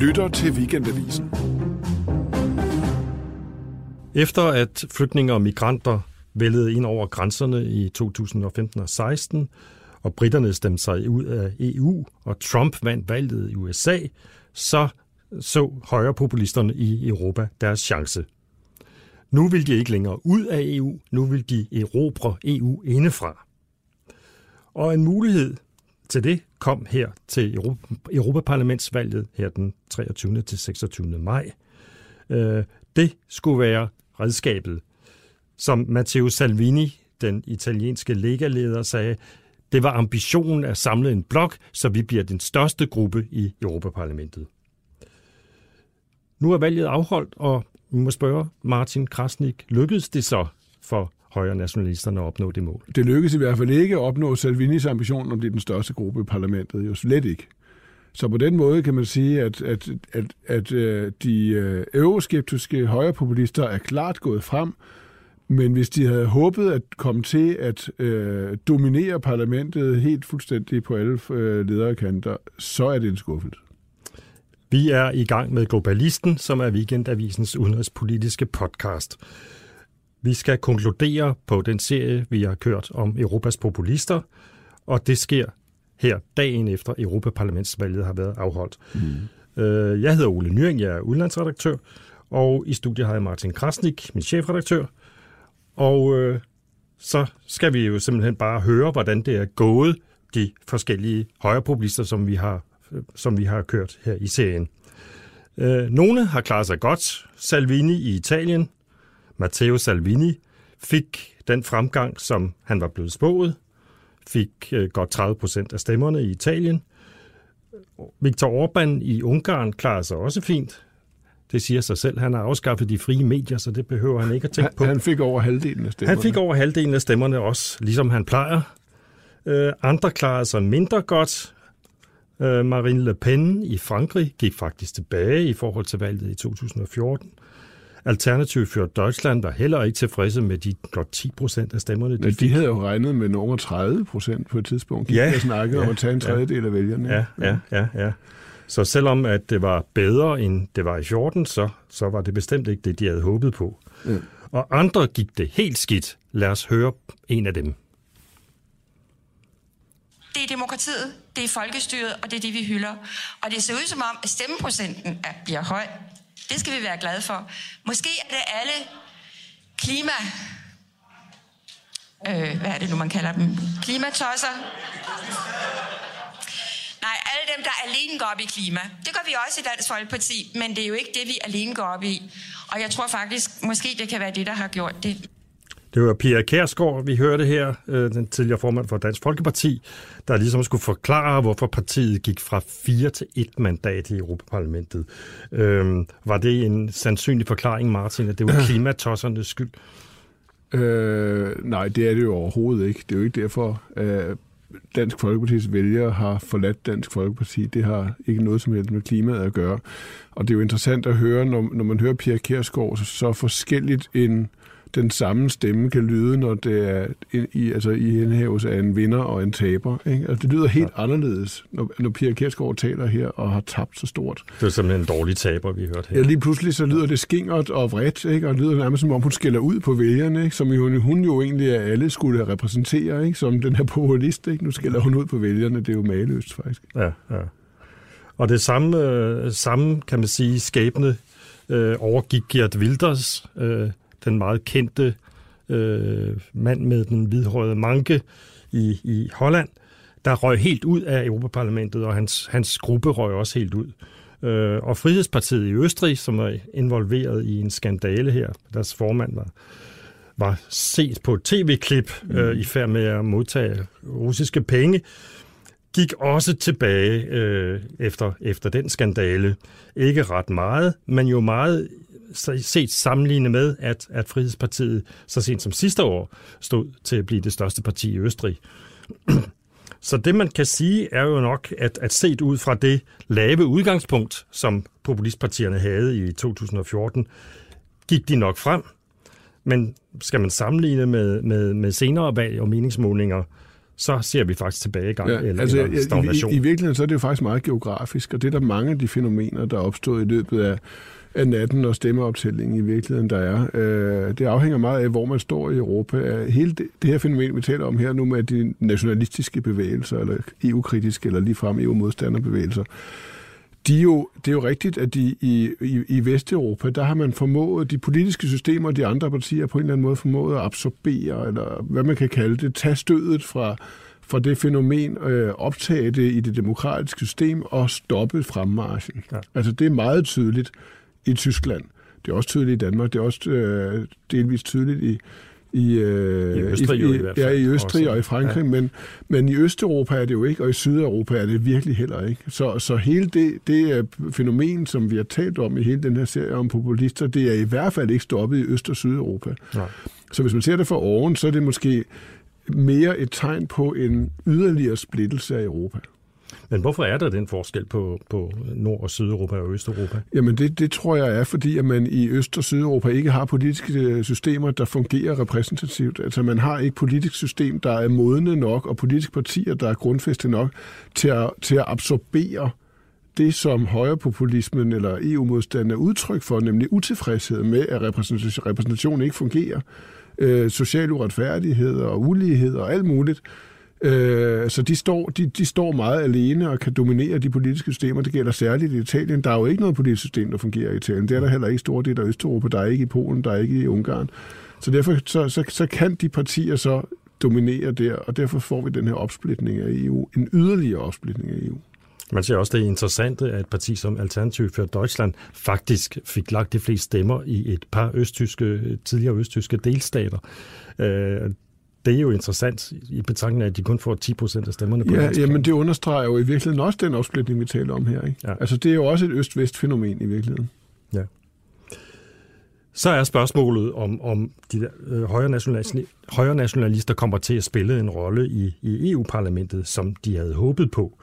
lytter til Weekendavisen. Efter at flygtninge og migranter vældede ind over grænserne i 2015 og 16, og britterne stemte sig ud af EU, og Trump vandt valget i USA, så så højrepopulisterne i Europa deres chance. Nu vil de ikke længere ud af EU, nu vil de erobre EU indefra. Og en mulighed til det kom her til Europa, Europaparlamentsvalget her den 23. til 26. maj. Øh, det skulle være redskabet. Som Matteo Salvini, den italienske legaleder, sagde, det var ambitionen at samle en blok, så vi bliver den største gruppe i Europaparlamentet. Nu er valget afholdt, og vi må spørge Martin Krasnik, lykkedes det så for højre nationalisterne at opnå det mål? Det lykkedes i hvert fald ikke at opnå Salvinis ambition om det er den største gruppe i parlamentet. Jo slet ikke. Så på den måde kan man sige, at, at, at, at øh, de øh, euroskeptiske højrepopulister er klart gået frem, men hvis de havde håbet at komme til at øh, dominere parlamentet helt fuldstændig på alle øh, lederkanter, så er det en skuffelse. Vi er i gang med Globalisten, som er Weekendavisens udenrigspolitiske podcast. Vi skal konkludere på den serie, vi har kørt om Europas populister, og det sker her dagen efter Europaparlamentsvalget har været afholdt. Mm. Øh, jeg hedder Ole Nyring, jeg er udlandsredaktør, og i studiet har jeg Martin Krasnik, min chefredaktør. Og øh, så skal vi jo simpelthen bare høre, hvordan det er gået de forskellige højrepopulister, som vi har, som vi har kørt her i serien. Øh, nogle har klaret sig godt. Salvini i Italien, Matteo Salvini, fik den fremgang, som han var blevet spået fik øh, godt 30 procent af stemmerne i Italien. Viktor Orbán i Ungarn klarede sig også fint. Det siger sig selv. Han har afskaffet de frie medier, så det behøver han ikke at tænke på. Han fik over halvdelen af stemmerne. Han fik over halvdelen af stemmerne også, ligesom han plejer. Øh, andre klarede sig mindre godt. Øh, Marine Le Pen i Frankrig gik faktisk tilbage i forhold til valget i 2014. Alternativ for Deutschland var heller ikke tilfredse med de godt 10 procent af stemmerne. De, Men de havde jo regnet med over 30 procent på et tidspunkt. De ja, snakkede ja, om at tage en tredjedel ja, af vælgerne. Ja, ja, ja, ja. Så selvom at det var bedre, end det var i 14, så, så var det bestemt ikke det, de havde håbet på. Ja. Og andre gik det helt skidt. Lad os høre en af dem. Det er demokratiet, det er folkestyret, og det er det, vi hylder. Og det ser ud som om, at stemmeprocenten er, bliver høj. Det skal vi være glade for. Måske er det alle klima... Øh, hvad er det nu, man kalder dem? Klimatosser? Nej, alle dem, der alene går op i klima. Det gør vi også i Dansk Folkeparti, men det er jo ikke det, vi alene går op i. Og jeg tror faktisk, måske det kan være det, der har gjort det. Det var Pia Kærsgaard, vi hørte her, øh, den tidligere formand for Dansk Folkeparti, der ligesom skulle forklare, hvorfor partiet gik fra fire til et mandat i Europaparlamentet. Øhm, var det en sandsynlig forklaring, Martin, at det var klimatossernes skyld? Øh, nej, det er det jo overhovedet ikke. Det er jo ikke derfor, at Dansk Folkepartis vælgere har forladt Dansk Folkeparti. Det har ikke noget som helst med klimaet at gøre. Og det er jo interessant at høre, når, når man hører Pia Kærsgaard, så, så forskelligt en den samme stemme kan lyde, når det er i, altså i indhævelse af en vinder og en taber. Ikke? Altså, det lyder helt ja. anderledes, når, når Pia Kjærsgaard taler her og har tabt så stort. Det er simpelthen en dårlig taber, vi hørt her. Ja, lige pludselig så lyder det skingert og vredt, ikke? og det lyder nærmest som om hun skælder ud på vælgerne, ikke? som hun, hun jo egentlig er alle skulle repræsentere, ikke? som den her populist. Ikke? Nu skælder hun ud på vælgerne, det er jo maløst faktisk. Ja, ja. Og det samme, øh, samme kan man sige, skæbne øh, overgik Gert Wilders, øh, den meget kendte øh, mand med den hvidhårede manke i, i Holland, der røg helt ud af Europaparlamentet, og hans, hans gruppe røg også helt ud. Øh, og Frihedspartiet i Østrig, som er involveret i en skandale her, deres formand var, var set på et tv-klip øh, i færd med at modtage russiske penge, gik også tilbage øh, efter, efter den skandale. Ikke ret meget, men jo meget set sammenlignet med, at, at Frihedspartiet så sent som sidste år stod til at blive det største parti i Østrig. Så det, man kan sige, er jo nok, at, at set ud fra det lave udgangspunkt, som populistpartierne havde i 2014, gik de nok frem. Men skal man sammenligne med, med, med senere valg og meningsmålinger, så ser vi faktisk tilbagegang Ja, eller, altså, eller stagnation. i, i, I virkeligheden så er det jo faktisk meget geografisk, og det er der mange af de fænomener, der er opstået i løbet af, af natten og stemmeoptællingen i virkeligheden, der er. Øh, det afhænger meget af, hvor man står i Europa. Hele det, det her fænomen, vi taler om her nu med de nationalistiske bevægelser, eller EU-kritiske, eller ligefrem EU-modstanderbevægelser, de er jo, det er jo rigtigt, at de, i, i, i Vesteuropa, der har man formået, de politiske systemer og de andre partier på en eller anden måde formået at absorbere, eller hvad man kan kalde det, tage stødet fra, fra det fænomen, øh, optage det i det demokratiske system og stoppe fremmarchen. Ja. Ja. Altså det er meget tydeligt i Tyskland. Det er også tydeligt i Danmark. Det er også øh, delvis tydeligt i, i, øh, I Østrig jo i hvert fald. Ja, i Østrig Også. og i Frankrig, ja. men, men i Østeuropa er det jo ikke, og i Sydeuropa er det virkelig heller ikke. Så, så hele det, det er fænomen, som vi har talt om i hele den her serie om populister, det er i hvert fald ikke stoppet i Øst- og Sydeuropa. Nej. Så hvis man ser det fra oven, så er det måske mere et tegn på en yderligere splittelse af Europa. Men hvorfor er der den forskel på, på Nord- og Sydeuropa og Østeuropa? Jamen det, det tror jeg er, fordi at man i Øst- og Sydeuropa ikke har politiske øh, systemer, der fungerer repræsentativt. Altså man har ikke politisk system, der er modne nok, og politiske partier, der er grundfæste nok til at, til at absorbere det, som højrepopulismen eller EU-modstanden er udtryk for, nemlig utilfredshed med, at repræsentation, ikke fungerer. Øh, social uretfærdighed og ulighed og alt muligt. Øh, så de står, de, de står meget alene og kan dominere de politiske systemer. Det gælder særligt i Italien. Der er jo ikke noget politisk system, der fungerer i Italien. Det er der heller ikke store dele af Østeuropa. Der er ikke i Polen, der er ikke i Ungarn. Så derfor så, så, så kan de partier så dominere der, og derfor får vi den her opsplitning af EU. En yderligere opsplitning af EU. Man ser også det interessante, at et parti som Alternativ for Deutschland faktisk fik lagt de fleste stemmer i et par østtyske, tidligere østtyske delstater. Det er jo interessant i betragtning af, at de kun får 10 procent af stemmerne på Ja, jamen det understreger jo i virkeligheden også den opsplitning, vi taler om her. Ikke? Ja. Altså det er jo også et øst-vest-fænomen i virkeligheden. Ja. Så er spørgsmålet, om, om de der, øh, højre, nationalister, højre nationalister kommer til at spille en rolle i, i EU-parlamentet, som de havde håbet på.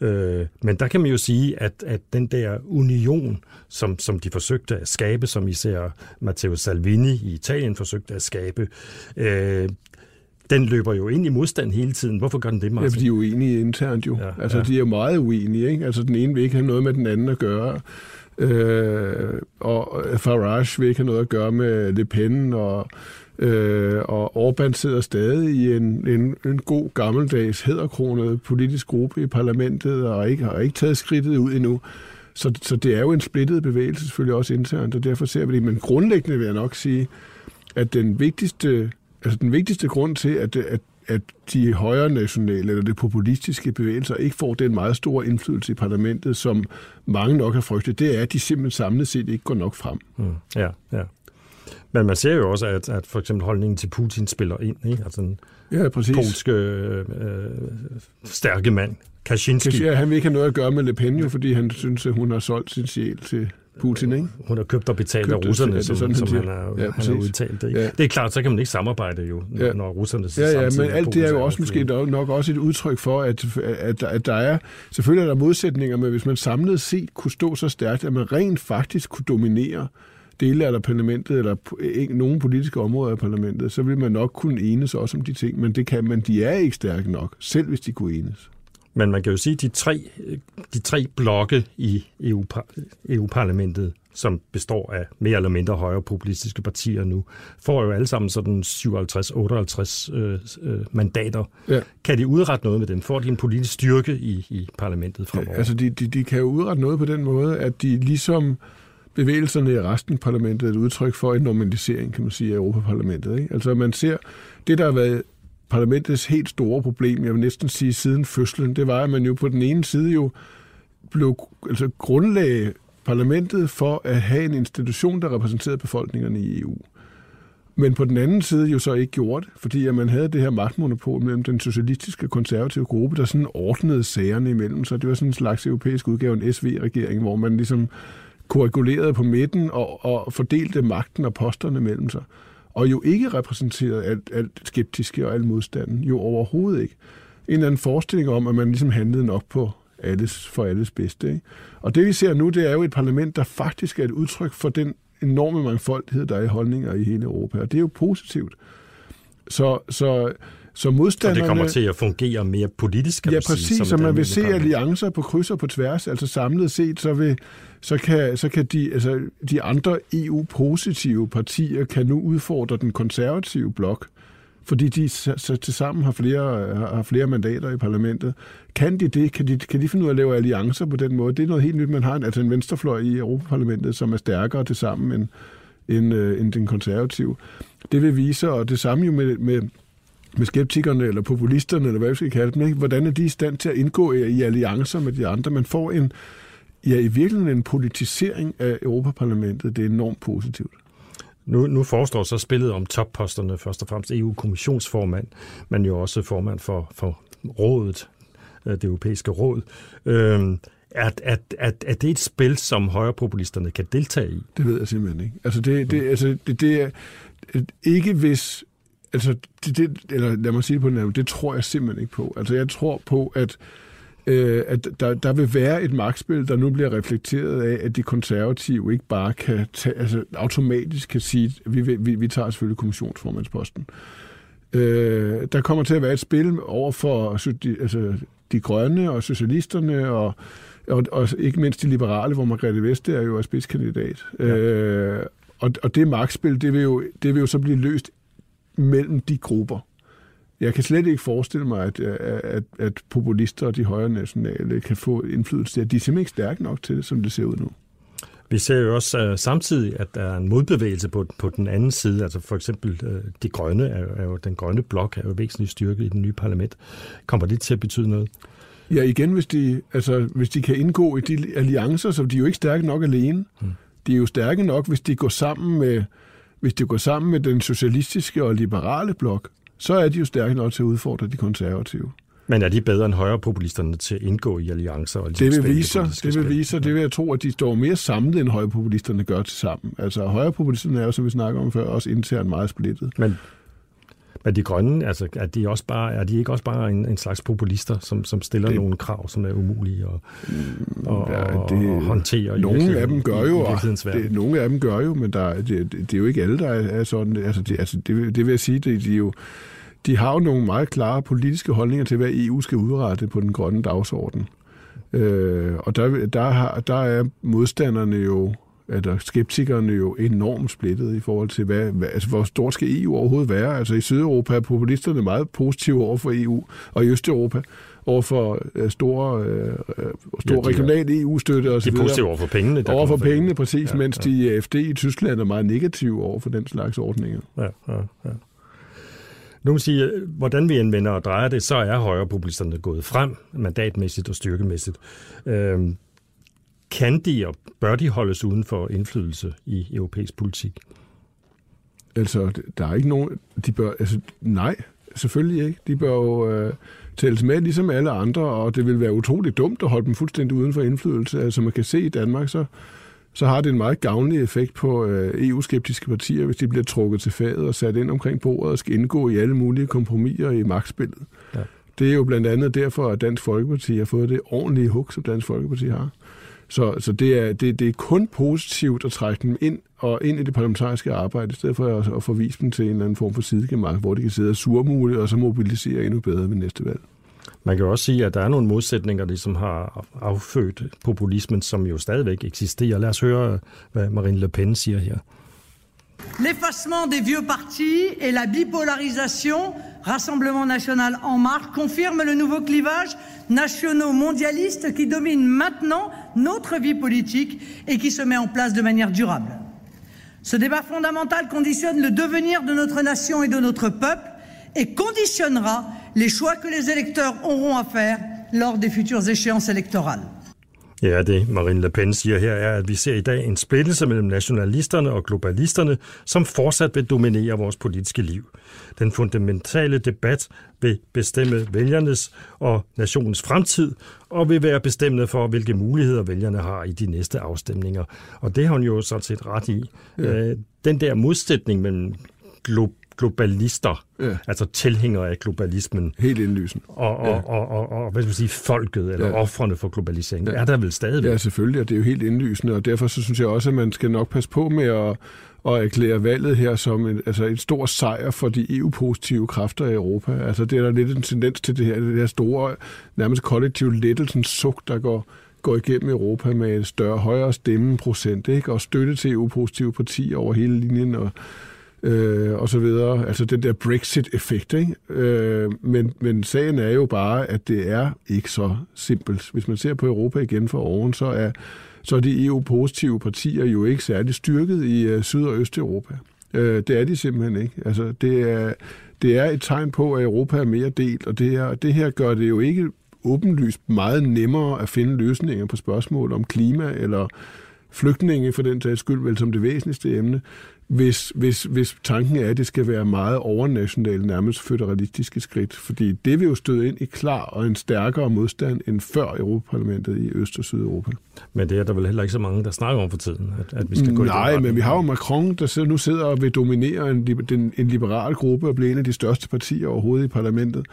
Øh, men der kan man jo sige, at, at den der union, som, som de forsøgte at skabe, som især Matteo Salvini i Italien forsøgte at skabe, øh, den løber jo ind i modstand hele tiden. Hvorfor gør den det, Ja, Martin? for de er jo enige internt jo. Ja, Ja, altså, ja. ja. de er meget uenige, ikke? Altså, den ene vil ikke have noget med den anden at gøre. Øh, og Farage vil ikke have noget at gøre med Le Pen, og, øh, og Orbán sidder stadig i en, en, en god gammeldags hæderkronet politisk gruppe i parlamentet, og ikke, har ikke taget skridtet ud endnu. Så, så det er jo en splittet bevægelse selvfølgelig også internt, og derfor ser vi det. Men grundlæggende vil jeg nok sige, at den vigtigste, altså den vigtigste grund til, at, at, at de højre nationale eller det populistiske bevægelser ikke får den meget store indflydelse i parlamentet, som mange nok har frygtet, det er, at de simpelthen samlet set ikke går nok frem. Mm, ja, ja. Men man ser jo også, at, at for eksempel holdningen til Putin spiller ind. Ikke? Altså den Ja, præcis. polske øh, stærke mand, Kaczynski. Ja, han vil ikke have noget at gøre med Le Pen, jo, fordi han synes, at hun har solgt sin sjæl til Putin, ikke? Hun har købt og betalt Købt af russerne, det er som, sådan, som han har, Ja, han har udtalt det. Ikke? Ja. Det er klart, så kan man ikke samarbejde jo, når, Ja. når russerne Ja, ja, men alt det er jo også måske nok, nok også et udtryk for, at, at, at der er, selvfølgelig er der modsætninger, men hvis man samlet set kunne stå så stærkt, at man rent faktisk kunne dominere dele af parlamentet, eller nogle politiske områder af parlamentet, så vil man nok kunne enes også om de ting, men det kan man, de er ikke stærke nok, selv hvis de kunne enes. Men man kan jo sige, at de tre, de tre blokke i EU, EU-parlamentet, som består af mere eller mindre højre populistiske partier nu, får jo alle sammen sådan 57-58 øh, øh, mandater. Ja. Kan de udrette noget med dem? Får de en politisk styrke i, i parlamentet fremover? Altså, de, de, de kan jo udrette noget på den måde, at de ligesom bevægelserne i resten af parlamentet er et udtryk for en normalisering, kan man sige, af Europaparlamentet. Ikke? Altså, man ser, det der har været parlamentets helt store problem, jeg vil næsten sige siden fødslen, det var, at man jo på den ene side jo blev, altså grundlag parlamentet for at have en institution, der repræsenterede befolkningerne i EU. Men på den anden side jo så ikke gjort det, fordi at man havde det her magtmonopol mellem den socialistiske og konservative gruppe, der sådan ordnede sagerne imellem Så Det var sådan en slags europæisk udgave af en SV-regering, hvor man ligesom koagulerede på midten og, og fordelte magten og posterne mellem sig. Og jo ikke repræsenterede alt, alt skeptiske og alt modstanden. Jo overhovedet ikke. En eller anden forestilling om, at man ligesom handlede nok på alles, for alles bedste. Ikke? Og det vi ser nu, det er jo et parlament, der faktisk er et udtryk for den enorme mangfoldighed, der er i holdninger i hele Europa. Og det er jo positivt. Så, så, så modstanderne... Og det kommer til at fungere mere politisk, kan Ja, sige, præcis, som så man vil se parlament. alliancer på kryds og på tværs. Altså samlet set, så, vil, så, kan, så kan de, altså, de andre EU-positive partier kan nu udfordre den konservative blok, fordi de så, så til sammen har flere, har flere mandater i parlamentet. Kan de det? Kan de, kan de finde ud af at lave alliancer på den måde? Det er noget helt nyt. Man har en, altså en venstrefløj i Europaparlamentet, som er stærkere til sammen end, end, øh, end den konservative. Det vil vise, og det samme jo med, med, med skeptikerne eller populisterne, eller hvad vi skal kalde dem, ikke? hvordan er de i stand til at indgå i, alliancer med de andre? Man får en, ja, i virkeligheden en politisering af Europaparlamentet. Det er enormt positivt. Nu, nu forestår så spillet om topposterne, først og fremmest EU-kommissionsformand, men jo også formand for, for rådet, øh, det europæiske råd. Øhm, er, er, er, er det et spil, som højrepopulisterne kan deltage i? Det ved jeg simpelthen ikke. Altså, det, det, altså, det, det er ikke hvis... Altså, det, det, eller lad mig sige det på den anden, det tror jeg simpelthen ikke på. Altså, jeg tror på, at øh, at der, der vil være et magtspil, der nu bliver reflekteret af, at de konservative ikke bare kan tage, altså automatisk kan sige, at vi, vi, vi tager selvfølgelig kommissionsformandsposten. Øh, der kommer til at være et spil over for de, altså, de grønne og socialisterne og, og, og ikke mindst de liberale, hvor Margrethe Vestager jo er spidskandidat. Ja. Øh, og, og det magtspil, det vil, jo, det vil jo så blive løst mellem de grupper. Jeg kan slet ikke forestille mig, at, at, at populister og de højre nationale kan få indflydelse. De er simpelthen ikke stærke nok til det, som det ser ud nu. Vi ser jo også uh, samtidig, at der er en modbevægelse på, på den anden side. Altså for eksempel uh, de grønne, er, er jo, den grønne blok er jo væsentligt styrket i den nye parlament. Kommer det til at betyde noget? Ja, igen, hvis de, altså, hvis de kan indgå i de alliancer, så de er jo ikke stærke nok alene. Hmm. De er jo stærke nok, hvis de går sammen med, hvis de går sammen med den socialistiske og liberale blok, så er de jo stærke nok til at udfordre de konservative. Men er de bedre end højrepopulisterne til at indgå i alliancer? Og det vil vise det vil vise det vil jeg tro, at de står mere samlet, end højrepopulisterne gør til sammen. Altså højrepopulisterne er jo, som vi snakker om før, også internt meget splittet. Men, men de grønne, altså, er, de også bare, er de ikke også bare en, en slags populister, som, som stiller det, nogle krav, som er umulige at, og, ja, det, at håndtere? Nogle af dem gør jo, i, det, nogle af dem gør jo, men der, det, det, det er jo ikke alle, der er, er sådan. Altså, det, altså, det, det vil jeg sige, det, de er jo de har jo nogle meget klare politiske holdninger til, hvad EU skal udrette på den grønne dagsorden. Øh, og der, der, har, der er modstanderne jo, eller skeptikerne jo enormt splittet i forhold til, hvad, hvad, altså, hvor stort skal EU overhovedet være. Altså i Sydeuropa er populisterne meget positive over for EU, og i Østeuropa over for øh, store, øh, store ja, regionale EU-støtte og så De er positive over for pengene. Over for pengene, præcis, ja, mens ja. de AFD i Tyskland er meget negative over for den slags ordninger. Ja, ja, ja. Nu kan sige, hvordan vi anvender og drejer det, så er højrepopulisterne gået frem mandatmæssigt og styrkemæssigt. Øhm, kan de og bør de holdes uden for indflydelse i europæisk politik? Altså, der er ikke nogen... De bør, altså, nej, selvfølgelig ikke. De bør jo øh, tælles med ligesom alle andre, og det vil være utroligt dumt at holde dem fuldstændig uden for indflydelse. Altså, man kan se i Danmark, så så har det en meget gavnlig effekt på øh, EU-skeptiske partier, hvis de bliver trukket til fadet og sat ind omkring bordet og skal indgå i alle mulige kompromiser i magtspillet. Ja. Det er jo blandt andet derfor, at Dansk Folkeparti har fået det ordentlige hug, som Dansk Folkeparti har. Så, så det, er, det, det er kun positivt at trække dem ind og ind i det parlamentariske arbejde, i stedet for at, at forvise dem til en eller anden form for sidegemak, hvor de kan sidde og surmule og så mobilisere endnu bedre ved næste valg. Man kan også sige, at der er nogle modsætninger, der som har affødt populismen, som jo stadigvæk eksisterer. Lad os høre, hvad Marine Le Pen siger her. L'effacement des vieux partis et la bipolarisation, Rassemblement national en marche, confirment le nouveau clivage nationaux-mondialiste qui domine maintenant notre vie politique et qui se met en place de manière durable. Ce débat fondamental conditionne le devenir de notre nation et de notre peuple et conditionnera les choix que les électeurs auront à faire lors des futures échéances électorales. Ja, det Marine Le Pen siger her er, at vi ser i dag en splittelse mellem nationalisterne og globalisterne, som fortsat vil dominere vores politiske liv. Den fundamentale debat vil bestemme vælgernes og nationens fremtid, og vil være bestemmende for, hvilke muligheder vælgerne har i de næste afstemninger. Og det har hun jo sådan set ret i. Ja. Den der modsætning mellem globalister, ja. altså tilhængere af globalismen. Helt indlysende. Og, og, ja. og, og, og, og hvad skal man sige, folket, eller ja. offrene for globalisering, ja. er der vel stadigvæk? Ja, selvfølgelig, og det er jo helt indlysende, og derfor så synes jeg også, at man skal nok passe på med at, at erklære valget her som en, altså en stor sejr for de EU-positive kræfter i Europa. Altså det er der lidt en tendens til det her, det her store, nærmest kollektive lettelsens suk, der går, går igennem Europa med en større, højere stemmeprocent, ikke? og støtte til EU-positive partier over hele linjen, og øh, og så videre. Altså den der Brexit-effekt, ikke? Øh, men, men sagen er jo bare, at det er ikke så simpelt. Hvis man ser på Europa igen for oven, så er, så er de EU-positive partier jo ikke særlig styrket i øh, Syd- og Østeuropa. Øh, det er de simpelthen ikke. Altså det er, det er et tegn på, at Europa er mere delt, og det her, det her gør det jo ikke åbenlyst meget nemmere at finde løsninger på spørgsmål om klima eller flygtninge for den sags skyld, vel som det væsentligste emne hvis, hvis, hvis tanken er, at det skal være meget overnationale, nærmest føderalistiske skridt. Fordi det vil jo støde ind i klar og en stærkere modstand end før Europaparlamentet i Øst- og Sydeuropa. Men det er der vel heller ikke så mange, der snakker om for tiden, at, at vi skal gå Nej, i den men vi har jo Macron, der nu sidder og vil dominere en, en, en liberal gruppe og blive en af de største partier overhovedet i parlamentet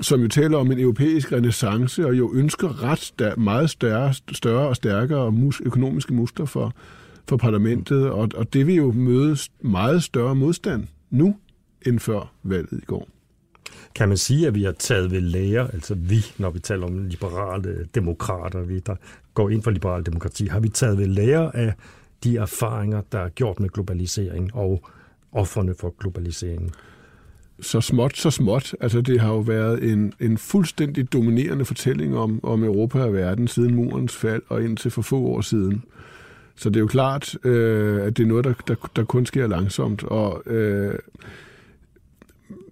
som jo taler om en europæisk renaissance, og jo ønsker ret stær- meget større, større og stærkere mus- økonomiske muskler for, for parlamentet, og, og det vil jo møde meget større modstand nu, end før valget i går. Kan man sige, at vi har taget ved lære, altså vi, når vi taler om liberale demokrater, vi der går ind for liberal demokrati, har vi taget ved lære af de erfaringer, der er gjort med globalisering og offerne for globaliseringen? så småt, så småt. Altså, det har jo været en, en fuldstændig dominerende fortælling om, om Europa og verden siden murens fald og indtil for få år siden. Så det er jo klart, øh, at det er noget, der, der, der kun sker langsomt. Og, øh,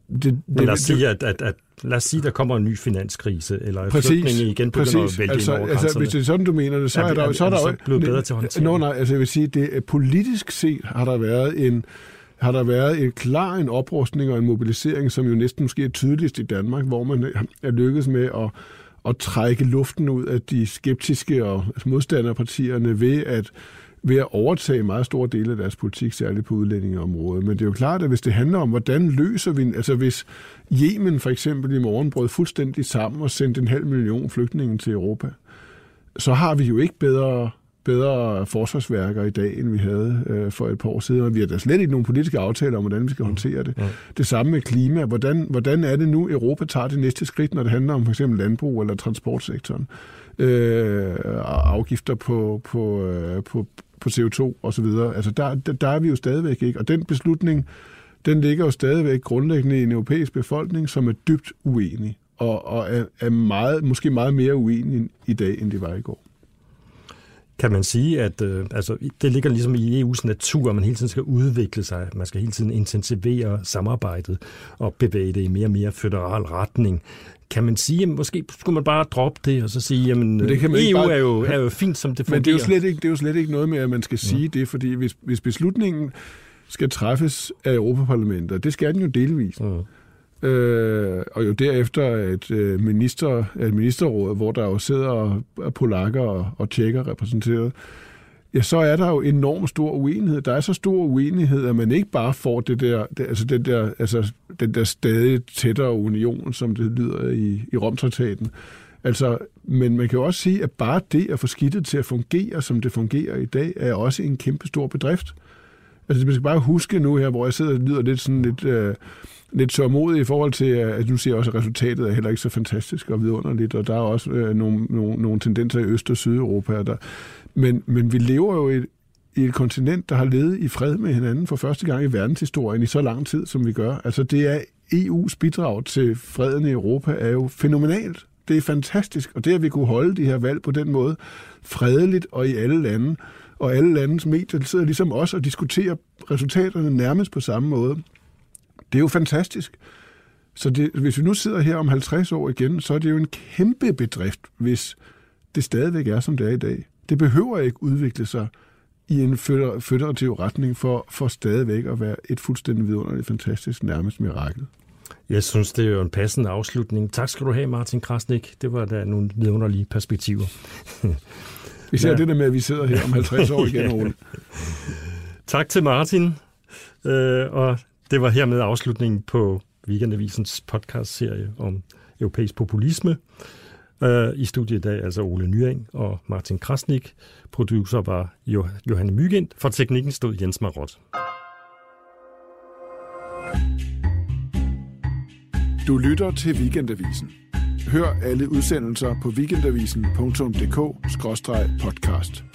det, det, Men lad os sige, at, at, at lad os sige, der kommer en ny finanskrise, eller præcis, flygtninge igen begynder præcis. at vælge altså, over altså, Hvis det er sådan, du mener det, så er, er, der, så er, er der så blevet bedre til at håndtere Nå, nej, altså jeg vil sige, det, politisk set har der været en har der været et klar en oprustning og en mobilisering, som jo næsten måske er tydeligst i Danmark, hvor man er lykkedes med at, at trække luften ud af de skeptiske og modstanderpartierne ved at ved at overtage meget store dele af deres politik, særligt på udlændingeområdet. Men det er jo klart, at hvis det handler om, hvordan løser vi... Altså hvis Yemen for eksempel i morgen brød fuldstændig sammen og sendte en halv million flygtninge til Europa, så har vi jo ikke bedre bedre forsvarsværker i dag, end vi havde øh, for et par år siden. Og vi har da slet ikke nogen politiske aftaler om, hvordan vi skal håndtere det. Ja. Det samme med klima. Hvordan, hvordan er det nu, Europa tager det næste skridt, når det handler om for eksempel landbrug eller transportsektoren? Øh, afgifter på, på, øh, på, på CO2 osv. Altså der, der, der er vi jo stadigvæk ikke. Og den beslutning, den ligger jo stadigvæk grundlæggende i en europæisk befolkning, som er dybt uenig. Og, og er, er meget, måske meget mere uenig i dag, end det var i går kan man sige, at øh, altså, det ligger ligesom i EU's natur, at man hele tiden skal udvikle sig. Man skal hele tiden intensivere samarbejdet og bevæge det i mere og mere federal retning. Kan man sige, at måske skulle man bare droppe det og så sige, at EU bare... er, jo, er jo fint, som det fungerer? Men det er, jo slet ikke, det er jo slet ikke noget med, at man skal sige ja. det, fordi hvis, hvis beslutningen skal træffes af Europaparlamentet, det skal den jo delvis. Ja øh, og jo derefter et, øh, minister, et ministerråd, hvor der jo sidder polakker og, og tjekker repræsenteret, ja, så er der jo enormt stor uenighed. Der er så stor uenighed, at man ikke bare får det der, det, altså den der, altså den der stadig tættere union, som det lyder i, i Romtraktaten. Altså, men man kan jo også sige, at bare det at få skidtet til at fungere, som det fungerer i dag, er også en kæmpe stor bedrift. Altså, man skal bare huske nu her, hvor jeg sidder og lyder lidt sådan lidt... Øh, lidt sørmodig i forhold til, at du siger også, at resultatet er heller ikke så fantastisk og vidunderligt, og der er også øh, nogle, nogle, nogle tendenser i Øst- og Sydeuropa. Der. Men, men vi lever jo i et, i et kontinent, der har levet i fred med hinanden for første gang i verdenshistorien i så lang tid, som vi gør. Altså det er EU's bidrag til freden i Europa er jo fænomenalt. Det er fantastisk, og det at vi kunne holde de her valg på den måde, fredeligt og i alle lande, og alle landes medier sidder ligesom os og diskuterer resultaterne nærmest på samme måde. Det er jo fantastisk. Så det, hvis vi nu sidder her om 50 år igen, så er det jo en kæmpe bedrift, hvis det stadigvæk er, som det er i dag. Det behøver ikke udvikle sig i en føderativ retning for, for stadigvæk at være et fuldstændig vidunderligt, fantastisk, nærmest mirakel. Jeg synes, det er jo en passende afslutning. Tak skal du have, Martin Krasnik. Det var da nogle vidunderlige perspektiver. vi ser ja. det der med, at vi sidder her om 50 år igen, Ole. tak til Martin. Øh, og det var hermed afslutningen på Weekendavisens podcast-serie om europæisk populisme. Øh, I studiet i dag altså Ole Nyring og Martin Krasnik. Producer var Johanne Mygind. For teknikken stod Jens Marot. Du lytter til Weekendavisen. Hør alle udsendelser på weekendavisen.dk-podcast.